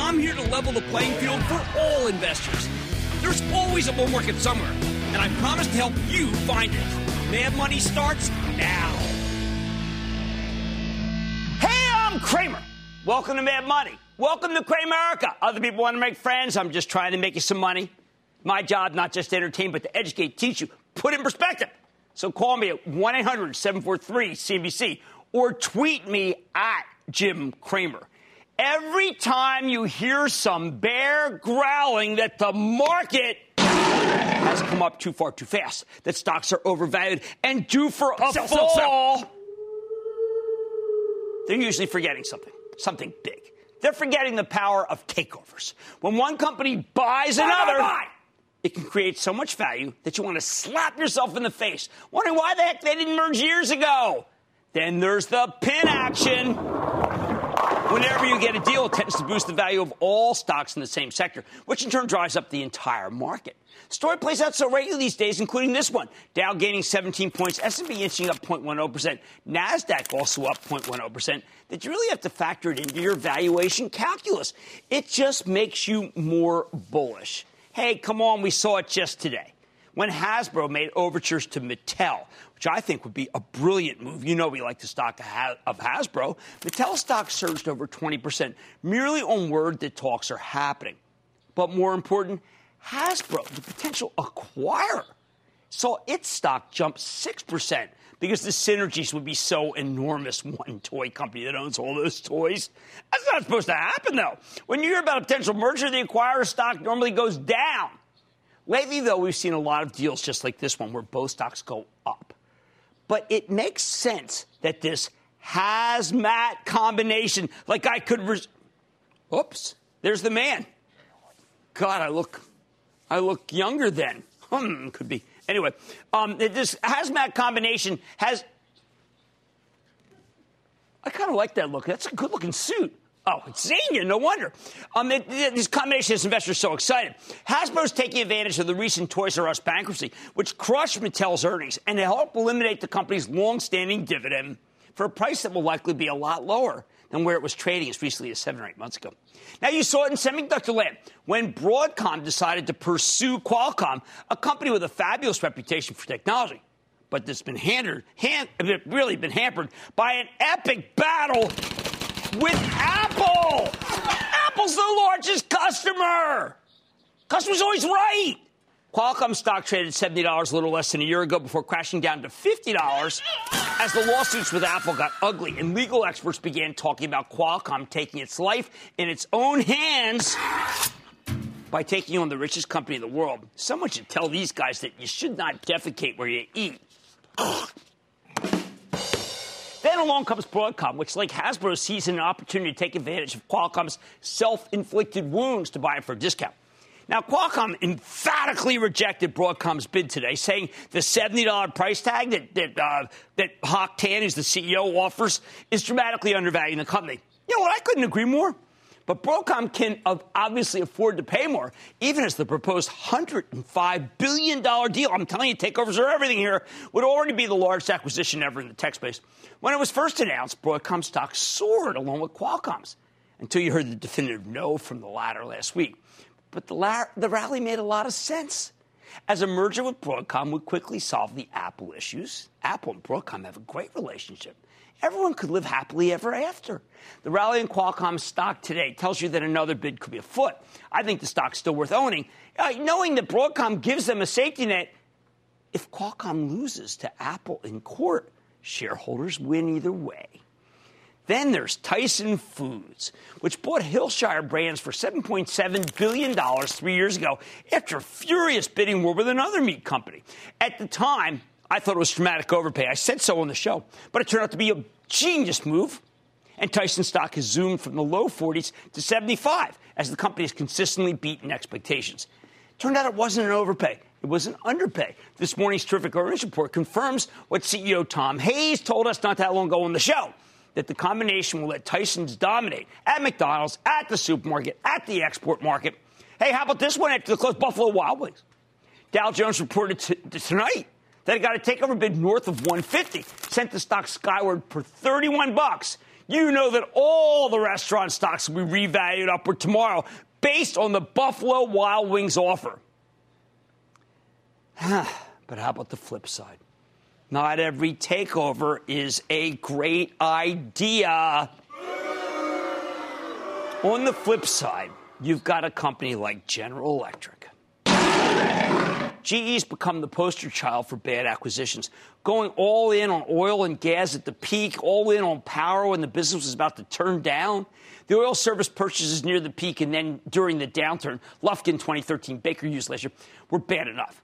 I'm here to level the playing field for all investors. There's always a bull market somewhere, and I promise to help you find it. Mad Money starts now. Hey, I'm Cramer. Welcome to Mad Money. Welcome to Cramerica. Other people want to make friends. I'm just trying to make you some money. My job, not just to entertain, but to educate, teach you, put in perspective. So call me at 1 800 743 CNBC or tweet me at Jim Cramer. Every time you hear some bear growling that the market has come up too far too fast, that stocks are overvalued and due for a Sell, fall, sell, sell. they're usually forgetting something, something big. They're forgetting the power of takeovers. When one company buys Buy, buy, another, buy. it can create so much value that you want to slap yourself in the face, wondering why the heck they didn't merge years ago. Then there's the pin action. Whenever you get a deal, it tends to boost the value of all stocks in the same sector, which in turn drives up the entire market. Story plays out so regularly these days, including this one. Dow gaining 17 points, S&P inching up 0.10%, Nasdaq also up 0.10%. That you really have to factor it into your valuation calculus. It just makes you more bullish. Hey, come on, we saw it just today when Hasbro made overtures to Mattel, which I think would be a brilliant move. You know, we like the stock of Hasbro. Mattel stock surged over 20% merely on word that talks are happening. But more important, Hasbro, the potential acquirer, saw its stock jump 6% because the synergies would be so enormous. One toy company that owns all those toys. That's not supposed to happen, though. When you hear about a potential merger, the acquirer stock normally goes down. Lately, though, we've seen a lot of deals just like this one where both stocks go up. But it makes sense that this hazmat combination, like I could. Res- Oops, there's the man. God, I look, I look younger then. Hmm, could be. Anyway, um, this hazmat combination has. I kind of like that look. That's a good looking suit. Oh, it's Xenia, no wonder. Um, it, it- this combination has investors so excited. Hasbro's taking advantage of the recent Toys R Us bankruptcy, which crushed Mattel's earnings, and to help eliminate the company's long-standing dividend for a price that will likely be a lot lower than where it was trading as recently as seven or eight months ago. Now, you saw it in semiconductor land when Broadcom decided to pursue Qualcomm, a company with a fabulous reputation for technology but that's been hampered, really been hampered by an epic battle with Apple. Apple's the largest customer. Customer's always right. Qualcomm stock traded $70 a little less than a year ago before crashing down to $50 as the lawsuits with Apple got ugly and legal experts began talking about Qualcomm taking its life in its own hands by taking on the richest company in the world. Someone should tell these guys that you should not defecate where you eat. Then along comes Broadcom, which, like Hasbro, sees an opportunity to take advantage of Qualcomm's self inflicted wounds to buy it for a discount. Now, Qualcomm emphatically rejected Broadcom's bid today, saying the $70 price tag that, that, uh, that Hock Tan, who's the CEO, offers is dramatically undervaluing the company. You know what? I couldn't agree more. But Broadcom can uh, obviously afford to pay more, even as the proposed $105 billion deal, I'm telling you, takeovers are everything here, would already be the largest acquisition ever in the tech space. When it was first announced, Broadcom stock soared along with Qualcomm's until you heard the definitive no from the latter last week. But the, la- the rally made a lot of sense. As a merger with Broadcom would quickly solve the Apple issues, Apple and Broadcom have a great relationship. Everyone could live happily ever after. The rally in Qualcomm stock today tells you that another bid could be afoot. I think the stock's still worth owning, uh, knowing that Broadcom gives them a safety net. If Qualcomm loses to Apple in court, shareholders win either way. Then there's Tyson Foods, which bought Hillshire Brands for $7.7 billion three years ago after a furious bidding war with another meat company. At the time, I thought it was dramatic overpay. I said so on the show, but it turned out to be a genius move. And Tyson stock has zoomed from the low 40s to 75 as the company has consistently beaten expectations. Turned out it wasn't an overpay. It was an underpay. This morning's terrific earnings report confirms what CEO Tom Hayes told us not that long ago on the show that the combination will let Tyson's dominate at McDonald's, at the supermarket, at the export market. Hey, how about this one after the close Buffalo Wild Wings? Dow Jones reported t- tonight that it got a takeover bid north of 150, sent the stock skyward for 31 bucks. You know that all the restaurant stocks will be revalued upward tomorrow based on the Buffalo Wild Wings offer. but how about the flip side? Not every takeover is a great idea. On the flip side, you've got a company like General Electric GE's become the poster child for bad acquisitions, going all in on oil and gas at the peak, all in on power when the business was about to turn down. The oil service purchases near the peak and then during the downturn, Lufkin 2013, Baker Hughes last year, were bad enough.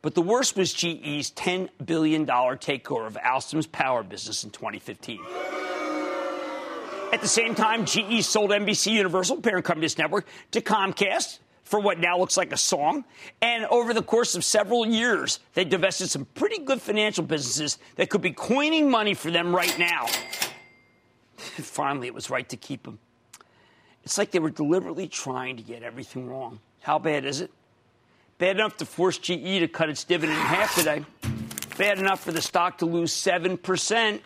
But the worst was GE's $10 billion takeover of Alstom's power business in 2015. At the same time, GE sold NBC Universal, parent company's network, to Comcast for what now looks like a song. And over the course of several years, they divested some pretty good financial businesses that could be coining money for them right now. Finally, it was right to keep them. It's like they were deliberately trying to get everything wrong. How bad is it? Bad enough to force GE to cut its dividend in half today. Bad enough for the stock to lose 7%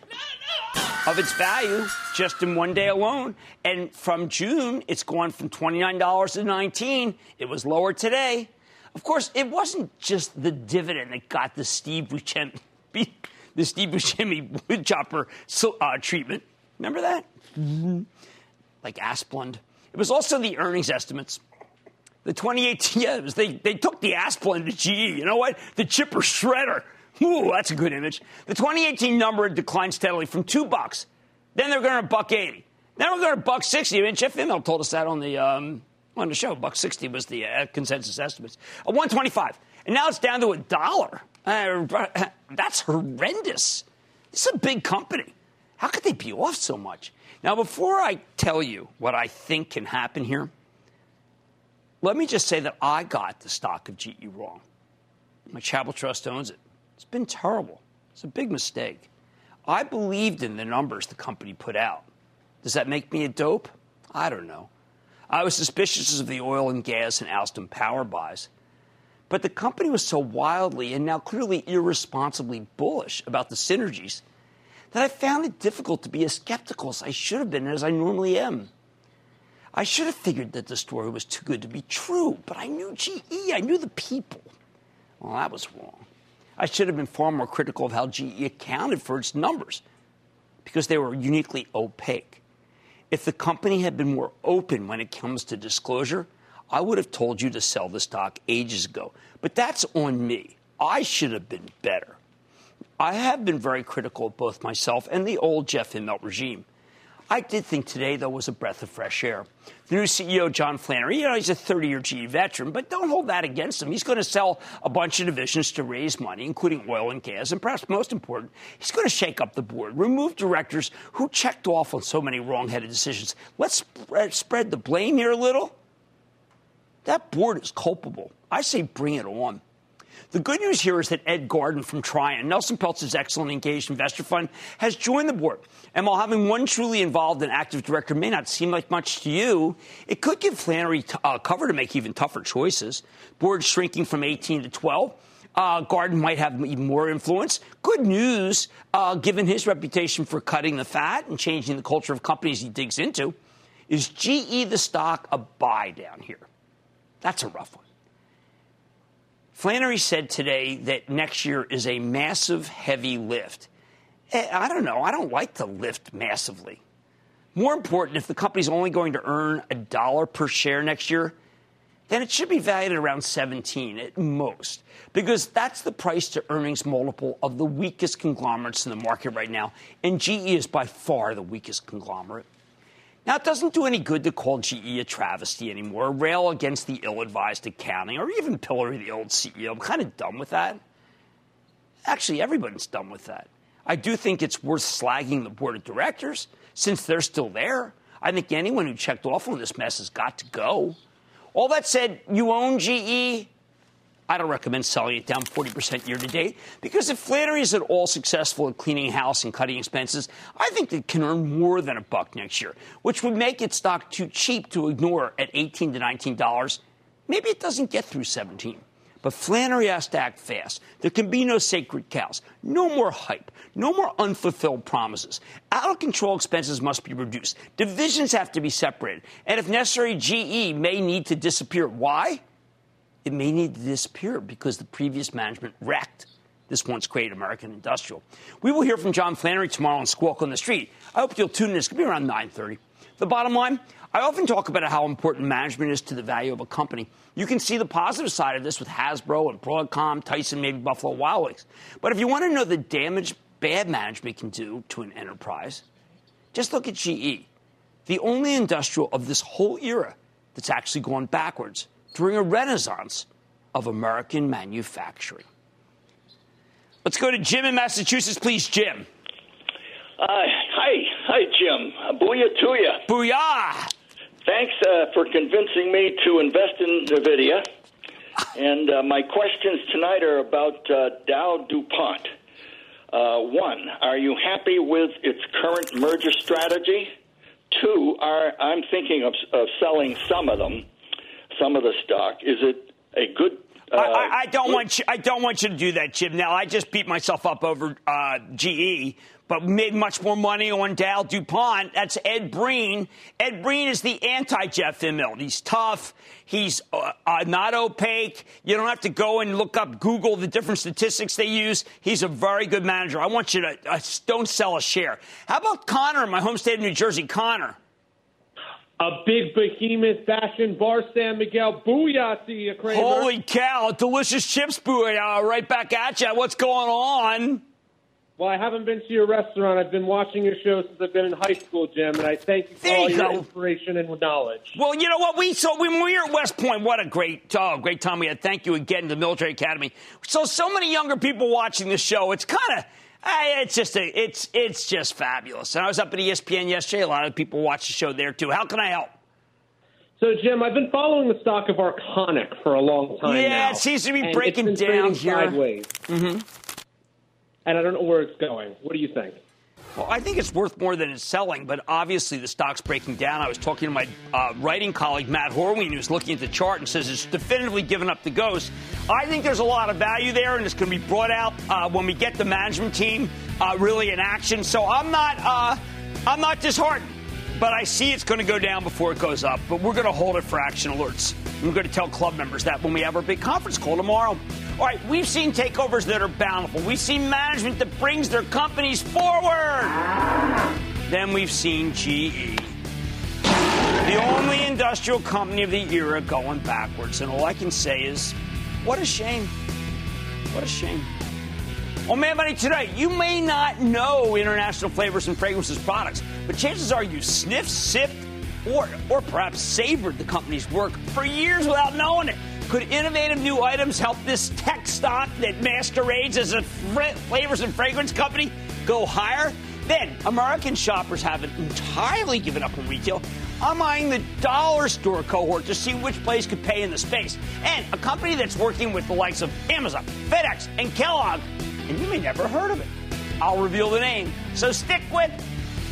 of its value just in one day alone. And from June, it's gone from $29 to 19. It was lower today. Of course, it wasn't just the dividend that got the Steve Buscemi, the Steve Buscemi woodchopper uh, treatment. Remember that? Mm-hmm. Like Asplundh. It was also the earnings estimates. The 2018, yeah, was, they, they took the Asplundh to GE. You know what? The chipper shredder. Ooh, that's a good image. The 2018 number declined steadily from two bucks. Then they're going to buck 80. Then we're going to buck 60. I mean, Jeff Immelt told us that on the um, on the show. Buck 60 was the uh, consensus estimates. A 125. And now it's down to a dollar. Uh, that's horrendous. This is a big company. How could they be off so much? Now, before I tell you what I think can happen here, let me just say that I got the stock of GE wrong. My Charitable Trust owns it. It's been terrible. It's a big mistake. I believed in the numbers the company put out. Does that make me a dope? I don't know. I was suspicious of the oil and gas and Alstom power buys. But the company was so wildly and now clearly irresponsibly bullish about the synergies that I found it difficult to be as skeptical as I should have been as I normally am. I should have figured that the story was too good to be true, but I knew GE, I knew the people. Well, that was wrong. I should have been far more critical of how GE accounted for its numbers because they were uniquely opaque. If the company had been more open when it comes to disclosure, I would have told you to sell the stock ages ago. But that's on me. I should have been better. I have been very critical of both myself and the old Jeff Immelt regime. I did think today, though, was a breath of fresh air. The new CEO, John Flannery, you know, he's a 30 year GE veteran, but don't hold that against him. He's going to sell a bunch of divisions to raise money, including oil and gas, and perhaps most important, he's going to shake up the board, remove directors who checked off on so many wrong-headed decisions. Let's spread, spread the blame here a little. That board is culpable. I say bring it on. The good news here is that Ed Garden from Trian, Nelson Peltz's excellent engaged investor fund, has joined the board. And while having one truly involved and active director may not seem like much to you, it could give Flannery t- uh, cover to make even tougher choices. Board shrinking from 18 to 12. Uh, Garden might have even more influence. Good news, uh, given his reputation for cutting the fat and changing the culture of companies he digs into. Is GE the stock a buy down here? That's a rough one. Flannery said today that next year is a massive, heavy lift. Eh, I don't know. I don't like to lift massively. More important, if the company's only going to earn a dollar per share next year, then it should be valued at around 17 at most, because that's the price to earnings multiple of the weakest conglomerates in the market right now. And GE is by far the weakest conglomerate. Now, it doesn't do any good to call GE a travesty anymore, rail against the ill advised accounting, or even pillory the old CEO. I'm kind of done with that. Actually, everybody's done with that. I do think it's worth slagging the board of directors since they're still there. I think anyone who checked off on this mess has got to go. All that said, you own GE. I don't recommend selling it down 40% year to date because if Flannery is at all successful at cleaning house and cutting expenses, I think it can earn more than a buck next year, which would make its stock too cheap to ignore at 18 to 19 dollars. Maybe it doesn't get through 17. But Flannery has to act fast. There can be no sacred cows, no more hype, no more unfulfilled promises. Out of control expenses must be reduced. Divisions have to be separated. And if necessary, GE may need to disappear. Why? It may need to disappear because the previous management wrecked this once great American industrial. We will hear from John Flannery tomorrow on Squawk on the Street. I hope you'll tune in. It's going to be around 9.30. The bottom line, I often talk about how important management is to the value of a company. You can see the positive side of this with Hasbro and Broadcom, Tyson, maybe Buffalo Wild Wings. But if you want to know the damage bad management can do to an enterprise, just look at GE, the only industrial of this whole era that's actually gone backwards during a renaissance of American manufacturing. Let's go to Jim in Massachusetts, please, Jim. Uh, hi, hi, Jim. Booyah to you. Booyah! Thanks uh, for convincing me to invest in NVIDIA. And uh, my questions tonight are about uh, Dow DuPont. Uh, one, are you happy with its current merger strategy? Two, are I'm thinking of, of selling some of them, some of the stock. Is it a good uh, I, I, don't want you. I don't want you to do that, Jim. Now I just beat myself up over uh, GE, but made much more money on Dow DuPont. That's Ed Breen. Ed Breen is the anti-Jeff Immelt. He's tough. He's uh, uh, not opaque. You don't have to go and look up Google the different statistics they use. He's a very good manager. I want you to uh, don't sell a share. How about Connor in my home state of New Jersey? Connor a big behemoth fashion bar San Miguel. Booyah to you, Cramer. Holy cow. Delicious chips, booyah. Uh, right back at you. What's going on? Well, I haven't been to your restaurant. I've been watching your show since I've been in high school, Jim, and I thank you for there all you your go. inspiration and knowledge. Well, you know what? We so when we were at West Point, what a great, oh, great time we had. Thank you again to the Military Academy. So, so many younger people watching the show. It's kind of it's just a, it's it's just fabulous. And I was up at ESPN yesterday. A lot of people watch the show there too. How can I help? So, Jim, I've been following the stock of Arconic for a long time yeah, now. it seems to be breaking down here. Sideways. Mm-hmm. And I don't know where it's going. What do you think? Well, I think it's worth more than it's selling, but obviously the stock's breaking down. I was talking to my uh, writing colleague, Matt Horween, who's looking at the chart and says it's definitively given up the ghost. I think there's a lot of value there, and it's going to be brought out uh, when we get the management team uh, really in action. So I'm not, uh, I'm not disheartened, but I see it's going to go down before it goes up. But we're going to hold it for action alerts. We're going to tell club members that when we have our big conference call tomorrow. All right, we've seen takeovers that are bountiful. We've seen management that brings their companies forward. Then we've seen GE. The only industrial company of the era going backwards. And all I can say is, what a shame. What a shame. On Mad Money today, you may not know international flavors and fragrances products, but chances are you sniffed, sipped, or, or perhaps savored the company's work for years without knowing it. Could innovative new items help this tech stock that masquerades as a flavors and fragrance company go higher? Then, American shoppers haven't entirely given up on retail. I'm eyeing the dollar store cohort to see which place could pay in the space. And a company that's working with the likes of Amazon, FedEx, and Kellogg, and you may never heard of it. I'll reveal the name, so stick with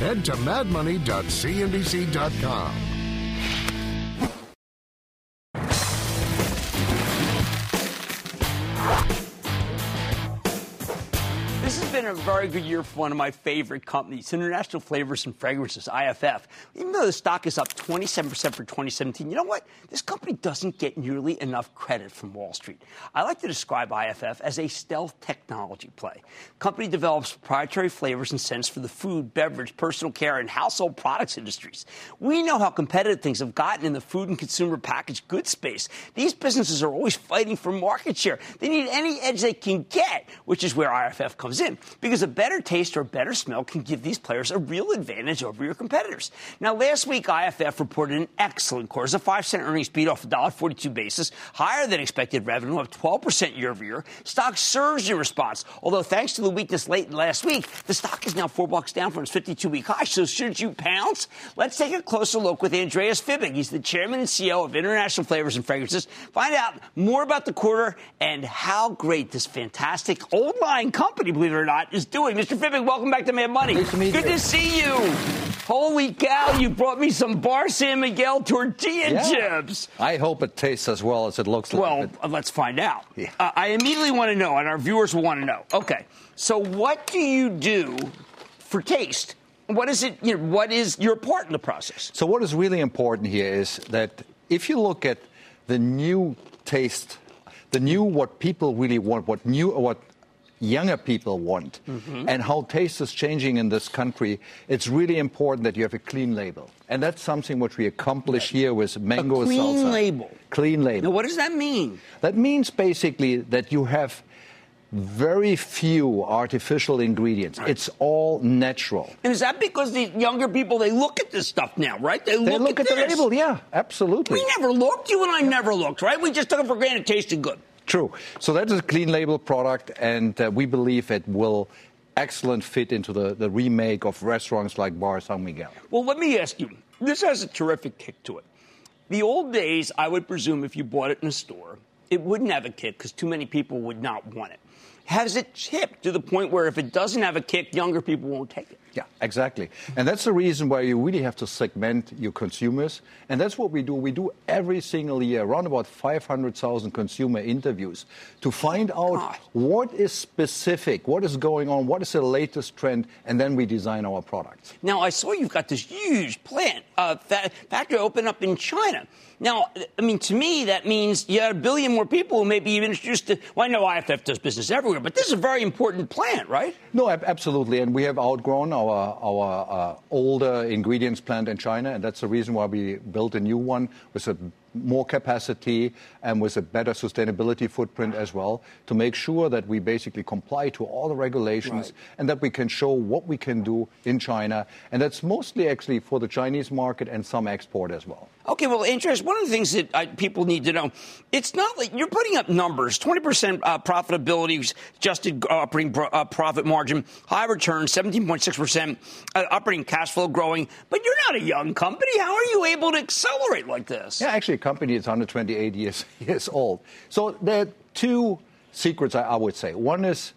Head to madmoney.cnbc.com. a very good year for one of my favorite companies, International Flavors and Fragrances, IFF. Even though the stock is up 27% for 2017, you know what? This company doesn't get nearly enough credit from Wall Street. I like to describe IFF as a stealth technology play. The company develops proprietary flavors and scents for the food, beverage, personal care, and household products industries. We know how competitive things have gotten in the food and consumer packaged goods space. These businesses are always fighting for market share. They need any edge they can get, which is where IFF comes in because a better taste or better smell can give these players a real advantage over your competitors. Now, last week, IFF reported an excellent quarter, a 5 cent earnings beat off a $1.42 basis, higher than expected revenue of 12% year over year. Stock surged in response, although thanks to the weakness late last week, the stock is now four bucks down from its 52 week high. So, should you pounce? Let's take a closer look with Andreas Fibig. He's the chairman and CEO of International Flavors and Fragrances. Find out more about the quarter and how great this fantastic old line company, believe it or not, is doing. Mr. Fibig, welcome back to Mad Money. Nice to meet Good you. to see you. Holy cow, you brought me some Bar San Miguel tortilla Yeah. chips. I hope it tastes as well as it looks like. Well, it. uh, let's find out. Yeah. Uh, I immediately want to know, and our viewers will want to know. Okay, so what do you do for taste? What is it? You know, what is your part in the process? So what is really important here is that if you look at the new taste, the new what people really want, what new what younger people want, Mm-hmm. and how taste is changing in this country, it's really important that you have a clean label. And that's something which we accomplish here with mango A clean salsa. label. Clean label. Now, what does that mean? That means basically that you have very few artificial ingredients. It's all natural. And is that because the younger people they look at this stuff now, right? They look, They look at, the this. label, yeah, absolutely. We never looked. You and I never looked, right? We just took it for granted. It tasted good. True. So that is a clean label product, and uh, we believe it will excellent fit into the, the remake of restaurants like Bar San Miguel. Well, let me ask you. This has a terrific kick to it. The old days, I would presume, if you bought it in a store, it wouldn't have a kick because too many people would not want it. Has it chipped to the point where if it doesn't have a kick, younger people won't take it? Yeah, exactly. And that's the reason why you really have to segment your consumers. And that's what we do. We do every single year around about 500,000 consumer interviews to find out God. what is specific, what is going on, what is the latest trend, and then we design our products. Now, I saw you've got this huge plant, uh, factory open up in China. Now, I mean, to me, that means you had a billion more people who may be introduced to. Well, I know IFF does business everywhere, but this is a very important plant, right? No, ab- absolutely. And we have outgrown our, our uh, older ingredients plant in China, and that's the reason why we built a new one with a more capacity and with a better sustainability footprint as well to make sure that we basically comply to all the regulations Right. and that we can show what we can do in China. And that's mostly actually for the Chinese market and some export as well. Okay, well, interest. One of the things that uh, people need to know, it's not like you're putting up numbers: twenty percent uh, profitability, adjusted operating pro- uh, profit margin, high return, seventeen point six percent, uh, operating cash flow growing. But you're not a young company. How are you able to accelerate like this? Yeah, actually, company is 128 years, years old. So there are two secrets, I, I would say. One is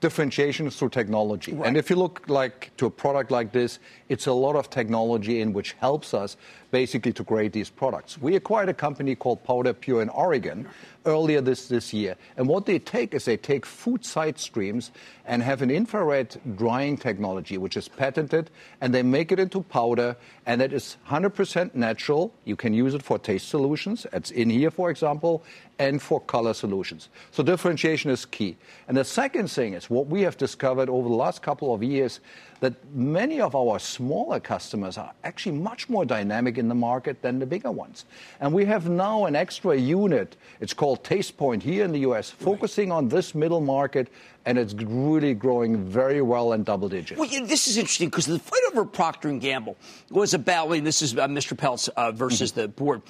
differentiation through technology. And if you look like to a product like this, it's a lot of technology in which helps us basically to create these products. We acquired a company called Powder Pure in Oregon earlier this, this year. And what they take is they take food side streams and have an infrared drying technology, which is patented, and they make it into powder, and it is 100% natural. You can use it for taste solutions. It's in here, for example, and for color solutions. So differentiation is key. And the second thing is what we have discovered over the last couple of years that many of our smaller customers are actually much more dynamic in the market than the bigger ones. And we have now an extra unit, it's called Tastepoint here in the US, focusing on this middle market, and it's really growing very well in double digits. Well, this is interesting because the fight over Procter and Gamble was about. Mean, this is uh, Mr. Peltz uh, versus mm-hmm. the board.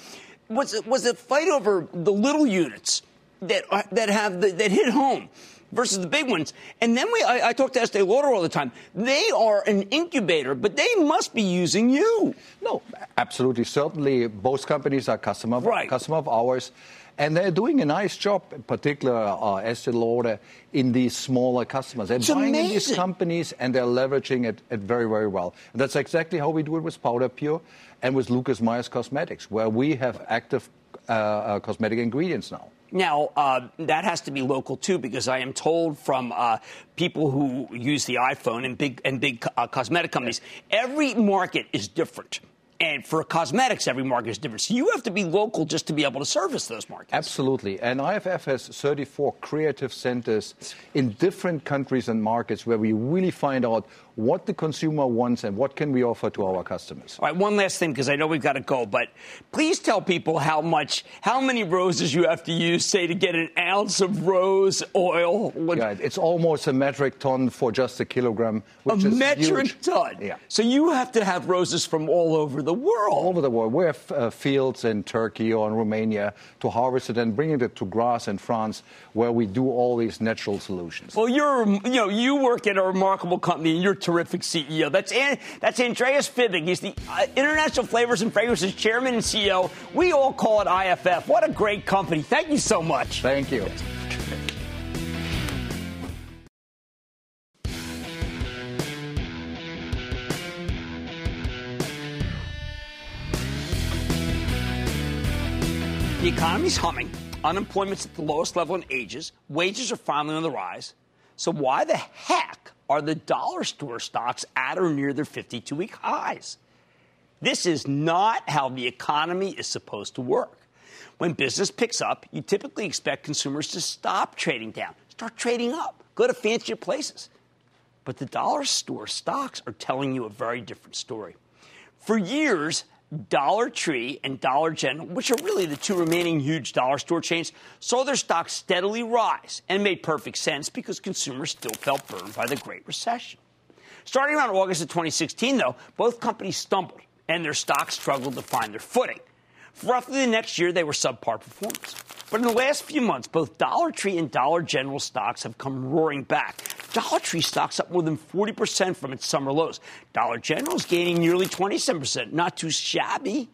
Was it was a fight over the little units that uh, that have the, that hit home versus the big ones. And then we, I, I talk to Estee Lauder all the time. They are an incubator, but they must be using you. No, absolutely. Certainly, both companies are customer, right. customer of ours. And they're doing a nice job, in particular, uh, Estee Lauder, in these smaller customers. They're it's buying amazing. these companies and they're leveraging it, it very, very well. And that's exactly how we do it with Powder Pure and with Lucas Myers Cosmetics, where we have active uh, uh, cosmetic ingredients now. Now, uh, that has to be local too, because I am told from uh, people who use the iPhone and big and big uh, cosmetic companies, every market is different. And for cosmetics, every market is different. So you have to be local just to be able to service those markets. Absolutely. And IFF has 34 creative centers in different countries and markets where we really find out what the consumer wants and what can we offer to our customers. All right, one last thing because I know we've got to go, but please tell people how much, how many roses you have to use, say, to get an ounce of rose oil. Yeah, it's almost a metric ton for just a kilogram. a metric huge. ton. Yeah. So you have to have roses from all over the world. All over the world. We have uh, fields in Turkey or in Romania to harvest it and bring it to Grasse in France, where we do all these natural solutions. Well, you're, you know, you work at a remarkable company, and you're terrific CEO. That's that's Andreas Fibig. He's the uh, International Flavors and Fragrances Chairman and CEO. We all call it IFF. What a great company. Thank you so much. Thank you. The economy's humming. Unemployment's at the lowest level in ages. Wages are finally on the rise. So why the heck are the dollar store stocks at or near their 52 week highs? This is not how the economy is supposed to work. When business picks up, you typically expect consumers to stop trading down, start trading up, go to fancier places. But the dollar store stocks are telling you a very different story. For years, Dollar Tree and Dollar General, which are really the two remaining huge dollar store chains, saw their stocks steadily rise and made perfect sense because consumers still felt burned by the Great Recession. Starting around August of 2016, though, both companies stumbled and their stocks struggled to find their footing. For roughly the next year, they were subpar performers. But in the last few months, both Dollar Tree and Dollar General stocks have come roaring back. Dollar Tree stocks up more than 40% from its summer lows. Dollar General is gaining nearly 27%. Not too shabby.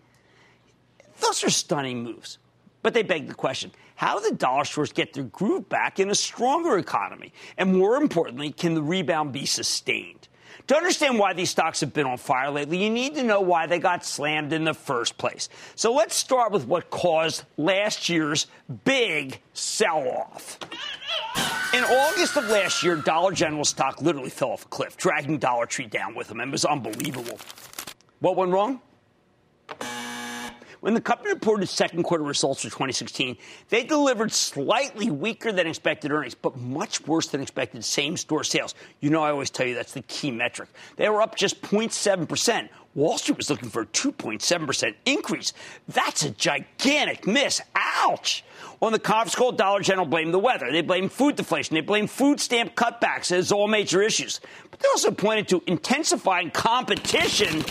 Those are stunning moves. But they beg the question how do the dollar stores get their groove back in a stronger economy? And more importantly, can the rebound be sustained? To understand why these stocks have been on fire lately, you need to know why they got slammed in the first place. So let's start with what caused last year's big sell off. In August of last year, Dollar General stock literally fell off a cliff, dragging Dollar Tree down with them. It was unbelievable. What went wrong? When the company reported second quarter results for 2016, they delivered slightly weaker than expected earnings, but much worse than expected same store sales. You know, I always tell you that's the key metric. They were up just 0.7%. Wall Street was looking for a 2.7% increase. That's a gigantic miss. Ouch! On the conference call, Dollar General blamed the weather. They blamed food deflation. They blamed food stamp cutbacks as all major issues. But they also pointed to intensifying competition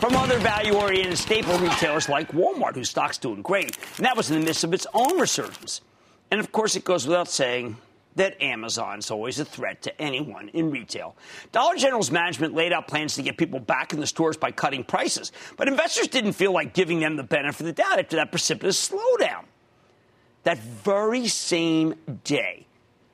from other value oriented staple retailers like Walmart, whose stock's doing great. And that was in the midst of its own resurgence. And of course, it goes without saying that Amazon's always a threat to anyone in retail. Dollar General's management laid out plans to get people back in the stores by cutting prices, but investors didn't feel like giving them the benefit of the doubt after that precipitous slowdown. That very same day,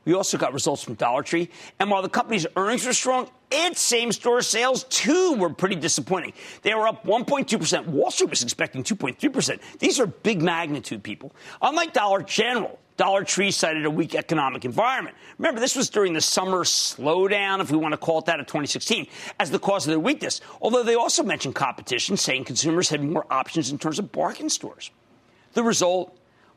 we also got results from Dollar Tree. And while the company's earnings were strong, its same store sales, too, were pretty disappointing. They were up 1.2%. Wall Street was expecting 2.3%. These are big magnitude, people. Unlike Dollar General, Dollar Tree cited a weak economic environment. Remember, this was during the summer slowdown, if we want to call it that, of 2016, as the cause of their weakness. Although they also mentioned competition, saying consumers had more options in terms of bargain stores. The result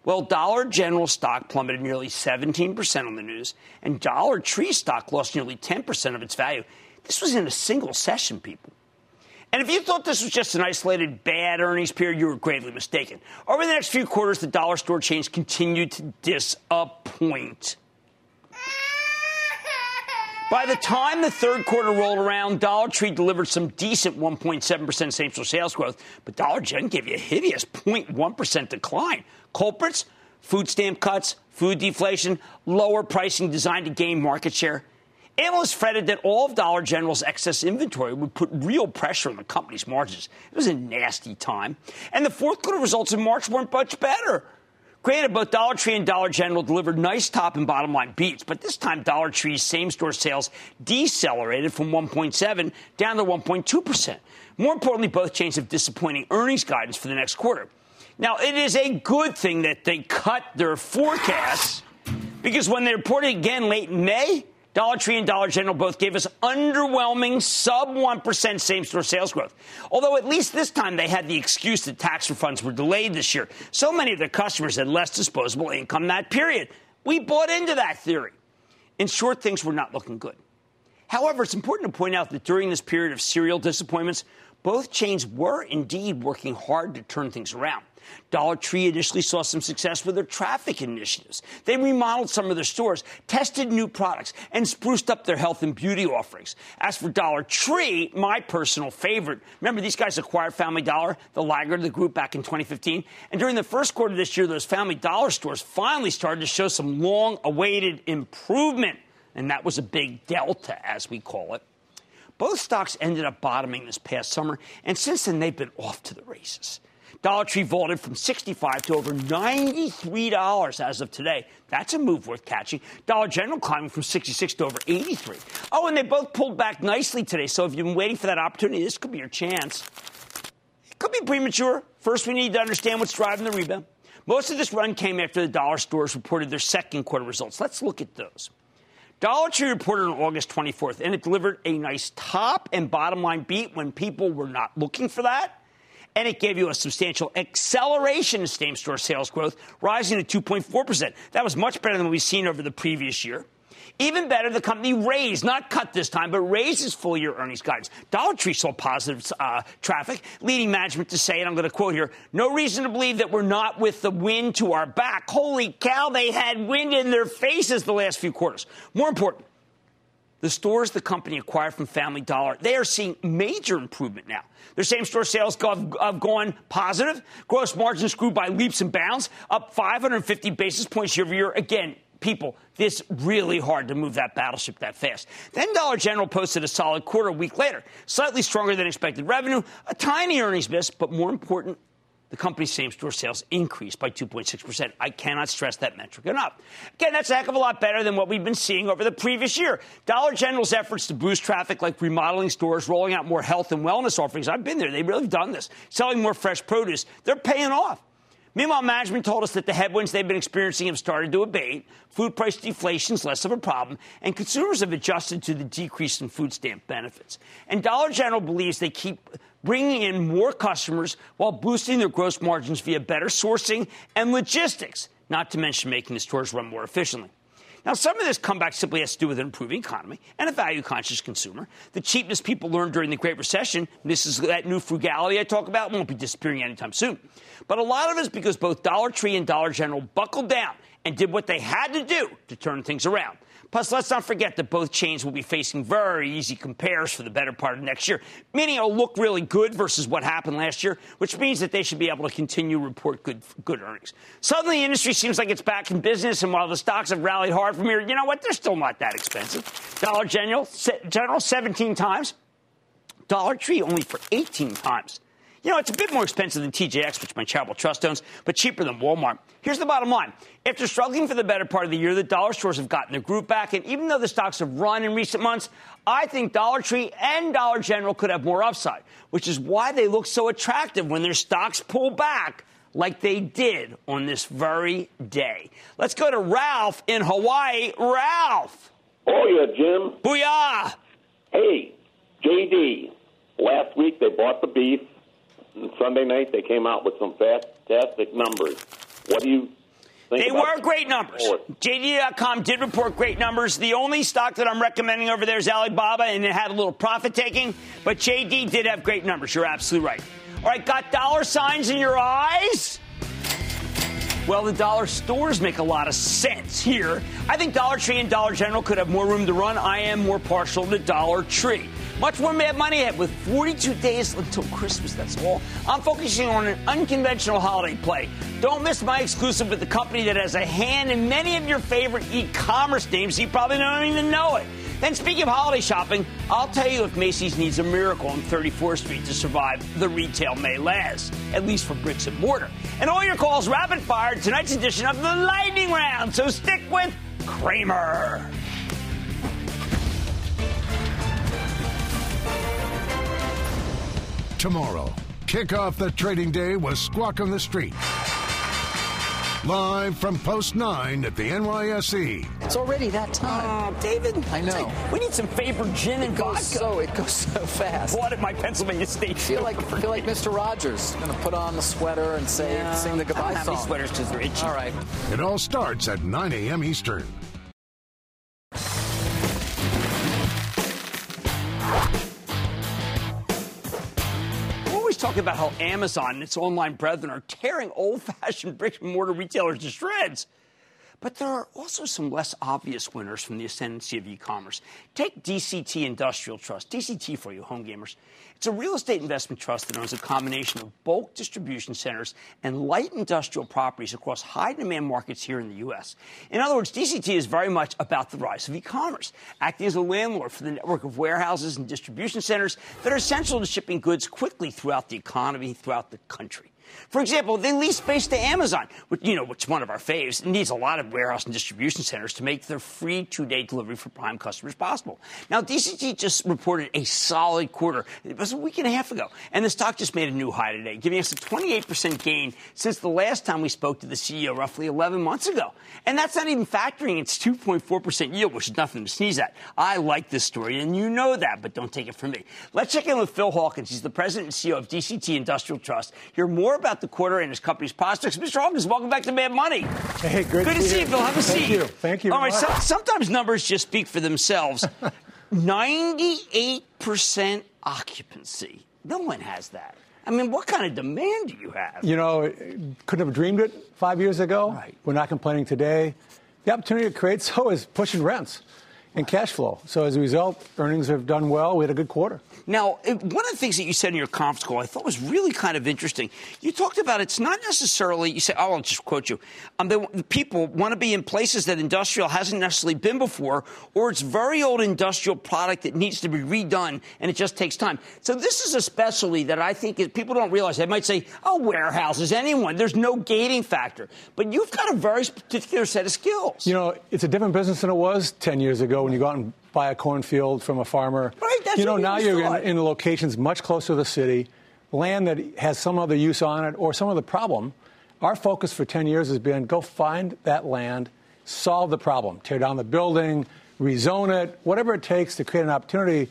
well, Dollar General stock plummeted nearly 17% on the news, and Dollar Tree stock lost nearly 10% of its value. This was in a single session, people. And if you thought this was just an isolated bad earnings period, you were gravely mistaken. Over the next few quarters, the dollar store chains continued to disappoint. By the time the third quarter rolled around, Dollar Tree delivered some decent 1.7% same store sales growth, but Dollar Gen gave you a hideous 0.1% decline. Culprits? Food stamp cuts, food deflation, lower pricing designed to gain market share. Analysts fretted that all of Dollar General's excess inventory would put real pressure on the company's margins. It was a nasty time. And the fourth quarter results in March weren't much better. Granted, both Dollar Tree and Dollar General delivered nice top and bottom line beats, but this time Dollar Tree's same store sales decelerated from 1.7 down to 1.2%. More importantly, both chains have disappointing earnings guidance for the next quarter. Now, it is a good thing that they cut their forecasts because when they reported again late May, Dollar Tree and Dollar General both gave us underwhelming sub 1% same store sales growth. Although at least this time they had the excuse that tax refunds were delayed this year. So many of their customers had less disposable income that period. We bought into that theory. In short, things were not looking good. However, it's important to point out that during this period of serial disappointments, both chains were indeed working hard to turn things around. Dollar Tree initially saw some success with their traffic initiatives. They remodeled some of their stores, tested new products, and spruced up their health and beauty offerings. As for Dollar Tree, my personal favorite, remember these guys acquired Family Dollar, the laggard of the group back in 2015? And during the first quarter of this year, those Family Dollar stores finally started to show some long awaited improvement. And that was a big delta, as we call it. Both stocks ended up bottoming this past summer, and since then they've been off to the races. Dollar Tree vaulted from 65 to over $93 as of today. That's a move worth catching. Dollar General climbing from 66 to over 83. Oh, and they both pulled back nicely today. So if you've been waiting for that opportunity, this could be your chance. It could be premature. First, we need to understand what's driving the rebound. Most of this run came after the dollar stores reported their second quarter results. Let's look at those. Dollar Tree reported on August 24th, and it delivered a nice top and bottom line beat when people were not looking for that and it gave you a substantial acceleration in same store sales growth, rising to 2.4%. That was much better than we've seen over the previous year. Even better, the company raised, not cut this time, but raised its full year earnings guidance. Dollar Tree saw positive uh, traffic, leading management to say, and I'm going to quote here, no reason to believe that we're not with the wind to our back. Holy cow, they had wind in their faces the last few quarters. More important, the stores the company acquired from Family Dollar, they are seeing major improvement now. Their same store sales have, have gone positive. Gross margins grew by leaps and bounds, up 550 basis points year over year. Again, people, this really hard to move that battleship that fast. Then Dollar General posted a solid quarter a week later, slightly stronger than expected revenue, a tiny earnings miss, but more important, the company's same store sales increased by 2.6%. I cannot stress that metric enough. Again, that's a heck of a lot better than what we've been seeing over the previous year. Dollar General's efforts to boost traffic, like remodeling stores, rolling out more health and wellness offerings, I've been there. They've really done this. Selling more fresh produce, they're paying off. Meanwhile, management told us that the headwinds they've been experiencing have started to abate. Food price deflation is less of a problem, and consumers have adjusted to the decrease in food stamp benefits. And Dollar General believes they keep bringing in more customers while boosting their gross margins via better sourcing and logistics, not to mention making the stores run more efficiently. Now, some of this comeback simply has to do with an improving economy and a value conscious consumer. The cheapness people learned during the Great Recession, this is that new frugality I talk about, won't be disappearing anytime soon. But a lot of it is because both Dollar Tree and Dollar General buckled down and did what they had to do to turn things around. Plus, let's not forget that both chains will be facing very easy compares for the better part of next year, meaning it'll look really good versus what happened last year, which means that they should be able to continue to report good, good earnings. Suddenly, the industry seems like it's back in business, and while the stocks have rallied hard from here, you know what? They're still not that expensive. Dollar General, General 17 times, Dollar Tree only for 18 times. You know, it's a bit more expensive than TJX, which my charitable trust owns, but cheaper than Walmart. Here's the bottom line. After struggling for the better part of the year, the dollar stores have gotten their group back, and even though the stocks have run in recent months, I think Dollar Tree and Dollar General could have more upside, which is why they look so attractive when their stocks pull back like they did on this very day. Let's go to Ralph in Hawaii. Ralph! Oh, yeah, Jim. Booyah! Hey, JD. Last week they bought the beef. Sunday night they came out with some fantastic numbers. What do you Think they were great numbers. JD.com did report great numbers. The only stock that I'm recommending over there is Alibaba, and it had a little profit taking, but JD did have great numbers. You're absolutely right. All right, got dollar signs in your eyes? Well, the dollar stores make a lot of sense here. I think Dollar Tree and Dollar General could have more room to run. I am more partial to Dollar Tree. Much more mad money ahead with 42 days until Christmas, that's all. I'm focusing on an unconventional holiday play. Don't miss my exclusive with the company that has a hand in many of your favorite e commerce names. You probably don't even know it. Then, speaking of holiday shopping, I'll tell you if Macy's needs a miracle on 34th Street to survive the retail melees, at least for bricks and mortar. And all your calls rapid fire tonight's edition of the Lightning Round. So stick with Cramer. Tomorrow, kick off the trading day with Squawk on the Street. Live from Post 9 at the NYSE. It's already that time. Oh, David. I know. Say, we need some favorite gin and It goes vodka. so it goes so fast. Bought at my Pennsylvania State. feel like feel like Mr. Rogers gonna put on the sweater and say Yeah, sing the I don't goodbye have song. these sweaters 'cause they're itchy. All right. It all starts at 9 a.m. Eastern. Talking about how Amazon and its online brethren are tearing old fashioned brick and mortar retailers to shreds. But there are also some less obvious winners from the ascendancy of e commerce. Take DCT Industrial Trust, DCT for you home gamers. It's a real estate investment trust that owns a combination of bulk distribution centers and light industrial properties across high demand markets here in the U.S. In other words, DCT is very much about the rise of e commerce, acting as a landlord for the network of warehouses and distribution centers that are essential to shipping goods quickly throughout the economy, throughout the country. For example, they lease space to Amazon, which, you know, which one of our faves. Needs a lot of warehouse and distribution centers to make their free two-day delivery for prime customers possible. Now, DCT just reported a solid quarter. It was a week and a half ago, and the stock just made a new high today, giving us a 28% gain since the last time we spoke to the CEO roughly 11 months ago. And that's not even factoring its 2.4% yield, which is nothing to sneeze at. I like this story, and you know that, but don't take it from me. Let's check in with Phil Hawkins. He's the president and CEO of DCT Industrial Trust. Hear more about the quarter and his company's prospects. Mr. Hawkins, welcome back to Mad Money. Hey, great Good to see you. Phil. Have a Thank seat. you. Thank you All right, so- sometimes numbers just speak for themselves. 98% occupancy. No one has that. I mean, what kind of demand do you have? You know, couldn't have dreamed it five years ago. Right. We're not complaining today. The opportunity it creates, so, is pushing rents and cash flow. So as a result, earnings have done well. We had a good quarter. Now, one of the things that you said in your conference call I thought was really kind of interesting. You talked about it's not necessarily, you say, oh, I'll just quote you. Um, they, the people want to be in places that industrial hasn't necessarily been before, or it's very old industrial product that needs to be redone, and it just takes time. So this is a specialty that I think is, people don't realize. They might say, oh, warehouses, anyone. There's no gating factor. But you've got a very particular set of skills. You know, it's a different business than it was 10 years ago when you go out and buy a cornfield from a farmer. Right, that's you know, now you're in, in locations much closer to the city, land that has some other use on it or some other problem. Our focus for 10 years has been go find that land, solve the problem, tear down the building, rezone it, whatever it takes to create an opportunity.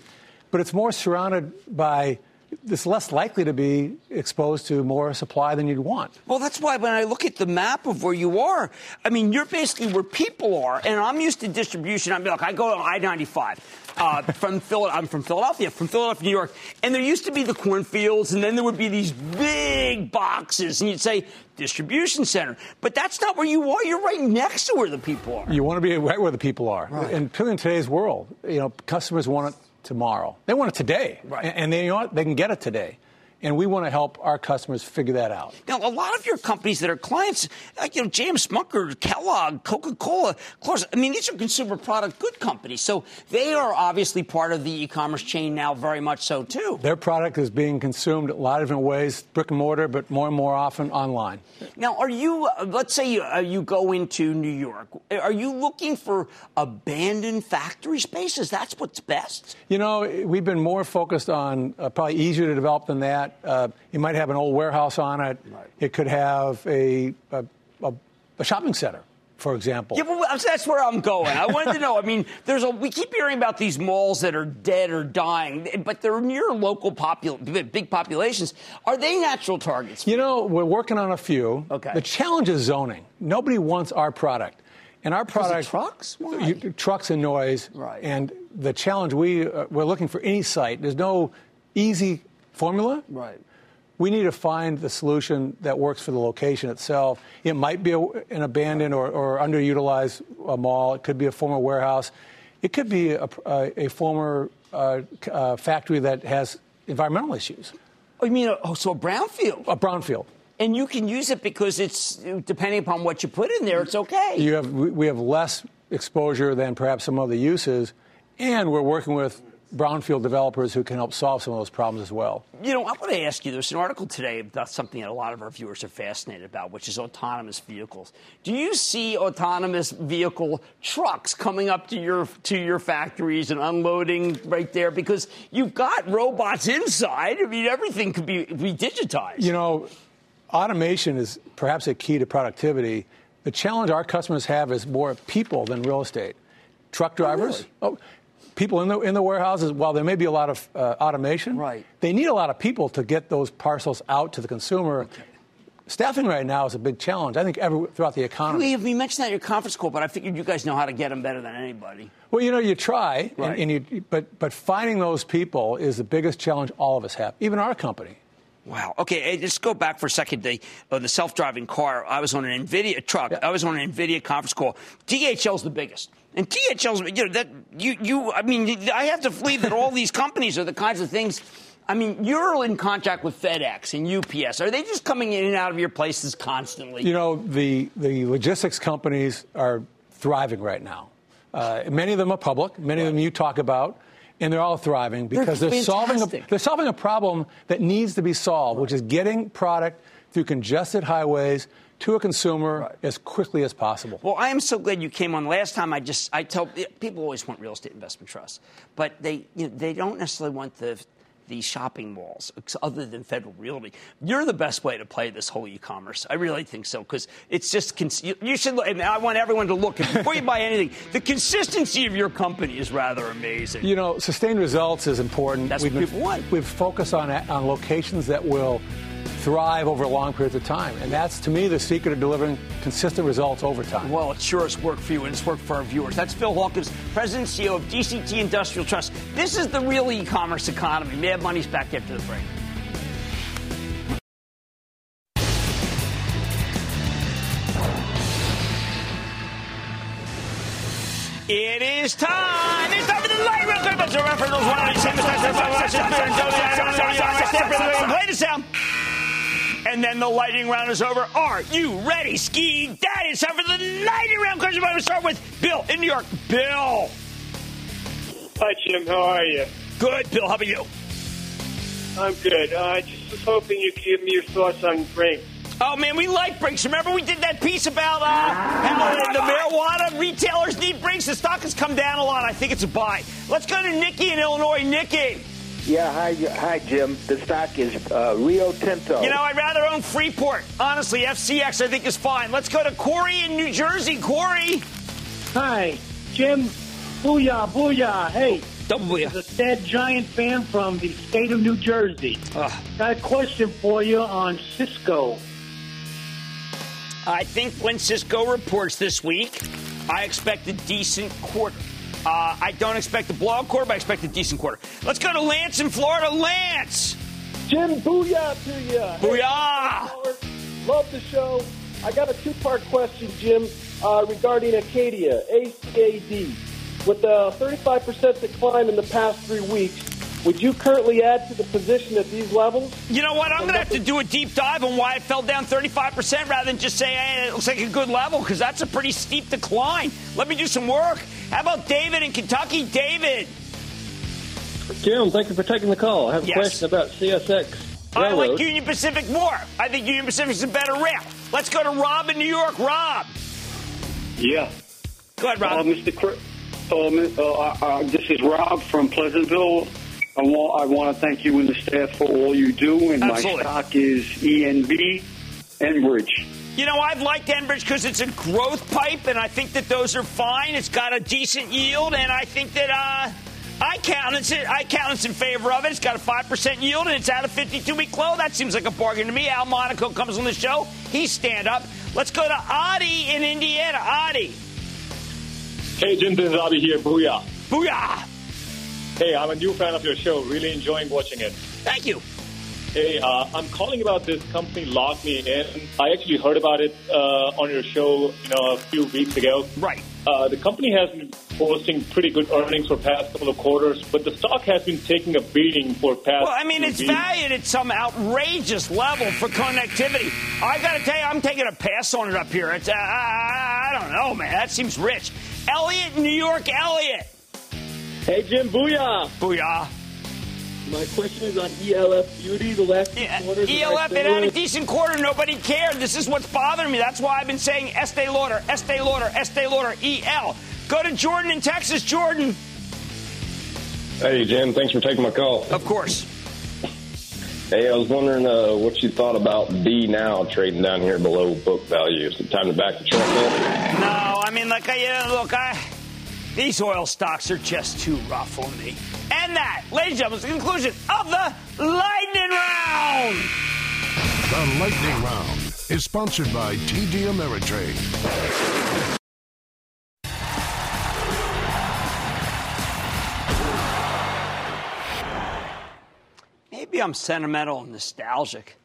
But it's more surrounded by, it's less likely to be exposed to more supply than you'd want. Well, that's why when I look at the map of where you are, I mean, you're basically where people are, and I'm used to distribution. I'm like, I go on I-95 uh, from Phil. I'm from Philadelphia, from Philadelphia, New York, and there used to be the cornfields, and then there would be these big boxes, and you'd say distribution center, but that's not where you are. You're right next to where the people are. You want to be right where the people are. right. And in today's world, you know, customers want it tomorrow. They want it today. Right. And and they, you know what? they can get it today. And we want to help our customers figure that out. Now, a lot of your companies that are clients, like you know, J.M. Smucker, Kellogg, Coca-Cola, Clorox, I mean, these are consumer product good companies, so they are obviously part of the e-commerce chain now, very much so too. Their product is being consumed a lot of different ways, brick and mortar, but more and more often online. Now, are you? Uh, let's say you, uh, you go into New York. Are you looking for abandoned factory spaces? That's what's best. You know, we've been more focused on uh, probably easier to develop than that. Uh, it might have an old warehouse on it. It could have a, a, a, a shopping center. for example. Yeah, well, that's where I'm going. I wanted to know. I mean, there's a we keep hearing about these malls that are dead or dying, but they're near local popul- big populations. Are they natural targets? You know, we're working on a few. Okay. The challenge is zoning. Nobody wants our product. And our product trucks, you, trucks and noise. Right. And the challenge we uh, we're looking for any site. There's no easy formula. Right. We need to find the solution that works for the location itself. It might be a, an abandoned or, or underutilized uh, mall. It could be a former warehouse. It could be a, a, a former uh, uh, factory that has environmental issues. Oh, you mean oh, so a brownfield? A brownfield. And you can use it because it's depending upon what you put in there, it's okay. You have we have less exposure than perhaps some other uses, and we're working with brownfield developers who can help solve some of those problems as well. You know, I want to ask you there's an article today about something that a lot of our viewers are fascinated about, which is autonomous vehicles. Do you see autonomous vehicle trucks coming up to your to your factories and unloading right there because you've got robots inside? I mean, everything could be, be digitized. You know, automation is perhaps a key to productivity. The challenge our customers have is more people than real estate. Truck oh, drivers, oh, really? oh, people in the in the warehouses. While there may be a lot of uh, automation, right? They need a lot of people to get those parcels out to the consumer. Okay. Staffing right now is a big challenge. I think every, throughout the economy. We, we mentioned that in your conference call, but I figured you guys know how to get them better than anybody. Well, you know, you try, right. and, and you, but but finding those people is the biggest challenge all of us have, even our company. Wow. Okay, just go back for a second. The, uh, the self-driving car. I was on an Nvidia truck. Yeah. I was on an Nvidia conference call. DHL's the biggest. And DHL's, you know, that you, you. I mean, I have to believe that all these companies are the kinds of things. I mean, you're in contact with FedEx and UPS. Are they just coming in and out of your places constantly? You know, the the logistics companies are thriving right now. Uh, many of them are public. Many right. of them you talk about and they're all thriving because they're, they're solving a, they're solving a problem that needs to be solved, right. which is getting product through congested highways to a consumer right. as quickly as possible. Well, I am so glad you came on. Last time, I just I tell people always want real estate investment trusts, but they you know, they don't necessarily want the these shopping malls other than Federal Realty. You're the best way to play this whole e-commerce. I really think so because it's just you should. Look, and I want everyone to look before you buy anything. The consistency of your company is rather amazing. You know, sustained results is important. That's we've what people want. We've focused on on locations that will thrive over long periods of time. And that's, to me, the secret of delivering consistent results over time. Well, it sure has worked for you, and it's worked for our viewers. That's Phil Hawkins, President and CEO of DCT Industrial Trust. This is the real e commerce economy. Mad Money's back after the break. It is time. It's time for the light round. Play the sound. And then the lightning round is over. Are you ready, Ski Daddy? It's time for the lightning round question. I'm going to start with Bill in New York. Bill. Hi, Jim. How are you? Good, Bill. How about you? I'm good. Uh, I just was hoping you could give me your thoughts on Brinks. Oh man, we like Brinks. Remember we did that piece about uh, how the marijuana retailers need Brinks. The stock has come down a lot. I think it's a buy. Let's go to Nikki in Illinois. Nikki. Yeah, hi, hi, Jim. The stock is uh, Rio Tinto. You know, I'd rather own Freeport. Honestly, FCX I think is fine. Let's go to Corey in New Jersey. Corey. Hi, Jim. Booyah, booyah. Hey. Double booyah. a dead giant fan from the state of New Jersey. Ugh. Got a question for you on Cisco. I think when Cisco reports this week, I expect a decent quarter. Uh, I don't expect a blowout quarter, but I expect a decent quarter. Let's go to Lance in Florida. Lance! Jim, booyah to you. Booyah! Hey, love the show. I got a two part question, Jim, uh, regarding Acadia, ACAD. With a 35% decline in the past three weeks, would you currently add to the position at these levels? You know what? I'm going to have to do a deep dive on why it fell down 35% rather than just say, hey, it looks like a good level, because that's a pretty steep decline. Let me do some work. How about David in Kentucky? David. Jim, thank you for taking the call. I have a yes. question about CSX. I like Union Pacific more. I think Union Pacific is a better rail. Let's go to Rob in New York. Rob. Yeah. Go ahead, Rob. Uh, Mr. Cr- uh, uh, uh, this is Rob from Pleasantville. I want, I want to thank you and the staff for all you do, and Absolutely. my stock is ENB Enbridge. You know, I've liked Enbridge because it's a growth pipe, and I think that those are fine. It's got a decent yield, and I think that uh, I count it. I count it's in favor of it. It's got a five percent yield, and it's at a 52-week low. That seems like a bargain to me. Al Monaco comes on the show. He's stand up. Let's go to Adi in Indiana. Adi. Hey, Jim, this is Adi here. Booyah. Booyah. Hey, I'm a new fan of your show. Really enjoying watching it. Thank you. Hey, uh, I'm calling about this company LogMeIn. I actually heard about it uh, on your show, you know, a few weeks ago. Right. Uh, the company has been posting pretty good earnings for past couple of quarters, but the stock has been taking a beating for past. Well, I mean, it's weeks. valued at some outrageous level for connectivity. I got to tell you, I'm taking a pass on it up here. It's, uh, I, I don't know, man. That seems rich. Elliot, New York, Elliot. Hey, Jim, booyah. Booyah. My question is on ELF Beauty. The last two quarters. ELF, it had a decent quarter. Nobody cared. This is what's bothering me. That's why I've been saying Estee Lauder, Estee Lauder, Estee Lauder, EL. Go to Jordan in Texas. Jordan. Hey, Jim. Thanks for taking my call. Of course. Hey, I was wondering uh, what you thought about D now trading down here below book value. Is it time to back the truck up? No, I mean, like, I, you know, look, I, these oil stocks are just too rough on me. And that, ladies and gentlemen, is the conclusion of the Lightning Round. The Lightning Round is sponsored by TD Ameritrade. Maybe I'm sentimental and nostalgic,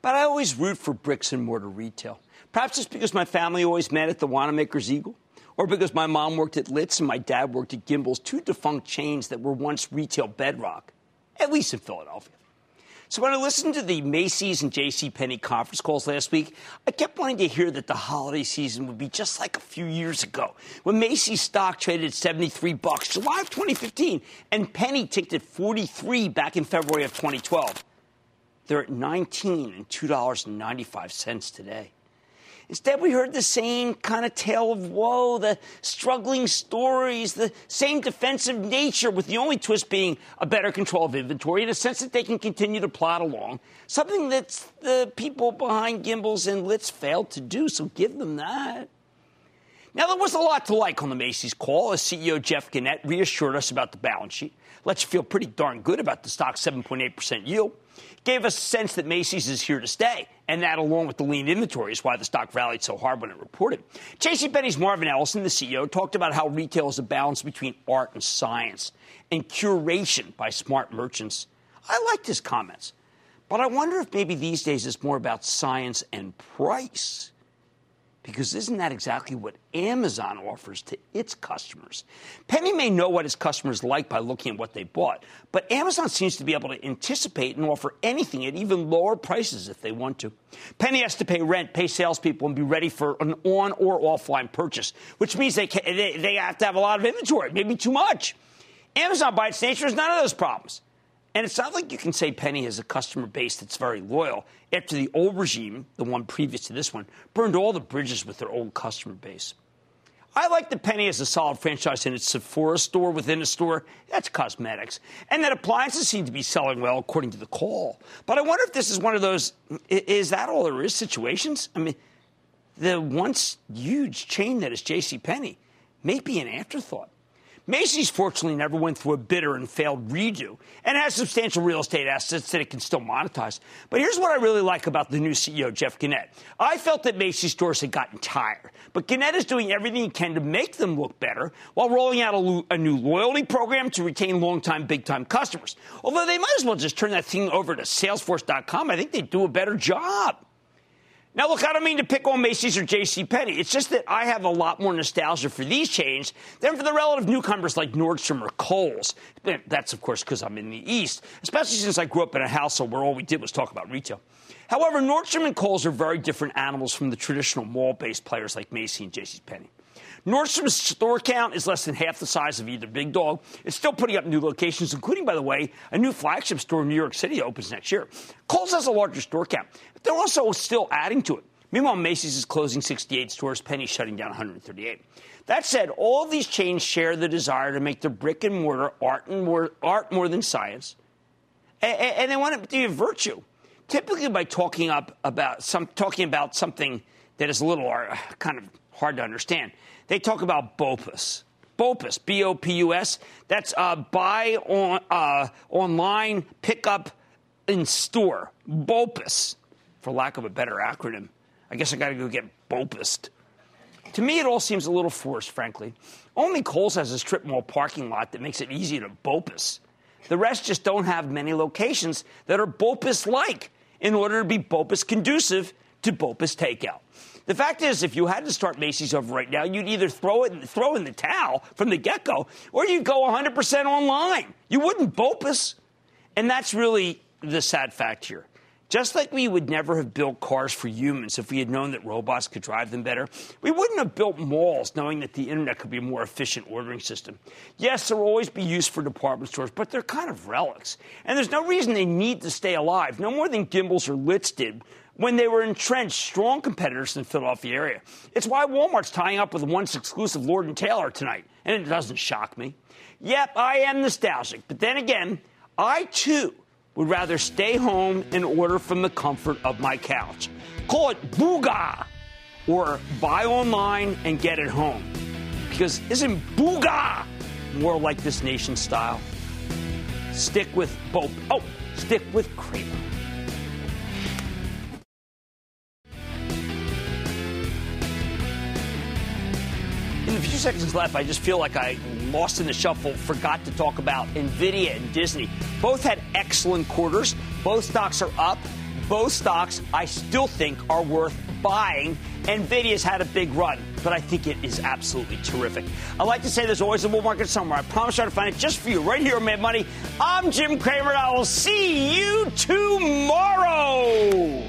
but I always root for bricks and mortar retail. Perhaps it's because my family always met at the Wanamaker's Eagle, or because my mom worked at Lits and my dad worked at Gimbel's, two defunct chains that were once retail bedrock, at least in Philadelphia. So when I listened to the Macy's and J.C. Penney conference calls last week, I kept wanting to hear that the holiday season would be just like a few years ago, when Macy's stock traded at 73 bucks, July of 2015, and Penney ticked at 43 back in February of 2012. They're at 19 and $2.95 today. Instead, we heard the same kind of tale of woe, the struggling stories, the same defensive nature, with the only twist being a better control of inventory and a sense that they can continue to plod along. Something that the people behind Gimbels and Lits failed to do, so give them that. Now, there was a lot to like on the Macy's call as CEO Jeff Gennette reassured us about the balance sheet, let you feel pretty darn good about the stock's 7.8% yield, gave us a sense that Macy's is here to stay, and that, along with the lean inventory, is why the stock rallied so hard when it reported. JCPenney's Marvin Ellison, the CEO, talked about how retail is a balance between art and science and curation by smart merchants. I liked his comments, but I wonder if maybe these days it's more about science and price. Because isn't that exactly what Amazon offers to its customers? Penney may know what its customers like by looking at what they bought, but Amazon seems to be able to anticipate and offer anything at even lower prices if they want to. Penney has to pay rent, pay salespeople, and be ready for an on or offline purchase, which means they, can, they, they have to have a lot of inventory, maybe too much. Amazon, by its nature, has none of those problems. And it's not like you can say Penney has a customer base that's very loyal after the old regime, the one previous to this one, burned all the bridges with their old customer base. I like that Penney has a solid franchise in its Sephora store within a store. That's cosmetics. And that appliances seem to be selling well, according to the call. But I wonder if this is one of those is that all there is situations? I mean, the once huge chain that is J.C. Penney may be an afterthought. Macy's fortunately never went through a bitter and failed redo and has substantial real estate assets that it can still monetize. But here's what I really like about the new CEO, Jeff Gennette. I felt that Macy's stores had gotten tired, but Gennette is doing everything he can to make them look better while rolling out a, lo- a new loyalty program to retain longtime, big time customers. Although they might as well just turn that thing over to Salesforce.com, I think they'd do a better job. Now, look, I don't mean to pick on Macy's or J.C. Penney. It's just that I have a lot more nostalgia for these chains than for the relative newcomers like Nordstrom or Kohl's. Eh, that's, of course, because I'm in the East, especially since I grew up in a household where all we did was talk about retail. However, Nordstrom and Kohl's are very different animals from the traditional mall-based players like Macy and J.C. Penney. Nordstrom's store count is less than half the size of either Big Dog. It's still putting up new locations, including, by the way, a new flagship store in New York City opens next year. Kohl's has a larger store count, but they're also still adding to it. Meanwhile, Macy's is closing 68 stores, Penney shutting down 138. That said, all these chains share the desire to make their brick and mortar art, and more, art more than science, and, and they want it to be a virtue, typically by talking up about some talking about something that is a little uh, kind of hard to understand. They talk about BOPUS. BOPUS, B O P U S. That's uh, buy on uh, online, pick up in store. BOPUS, for lack of a better acronym. I guess I got to go get BOPUSed. To me, it all seems a little forced, frankly. Only Kohl's has a strip mall parking lot that makes it easy to BOPUS. The rest just don't have many locations that are BOPUS like in order to be BOPUS conducive to BOPUS takeout. The fact is, if you had to start Macy's over right now, you'd either throw it throw in the towel from the get go, or you'd go 100% online. You wouldn't BOPUS. And that's really the sad fact here. Just like we would never have built cars for humans if we had known that robots could drive them better, we wouldn't have built malls knowing that the internet could be a more efficient ordering system. Yes, there will always be use for department stores, but they're kind of relics. And there's no reason they need to stay alive, no more than Gimbels or Lits did when they were entrenched strong competitors in the Philadelphia area. It's why Walmart's tying up with once exclusive Lord and Taylor tonight, and it doesn't shock me. Yep, I am nostalgic, but then again, I too would rather stay home and order from the comfort of my couch. Call it Booga or buy online and get it home. Because isn't Booga more like this nation's style? Stick with both. Oh, stick with Cramer. The few seconds left, I just feel like I lost in the shuffle, forgot to talk about Nvidia and Disney. Both had excellent quarters. Both stocks are up. Both stocks, I still think, are worth buying. Nvidia's had a big run, but I think it is absolutely terrific. I like to say there's always a bull market somewhere. I promise I'll find it just for you right here on Mad Money. I'm Jim Cramer, and I will see you tomorrow.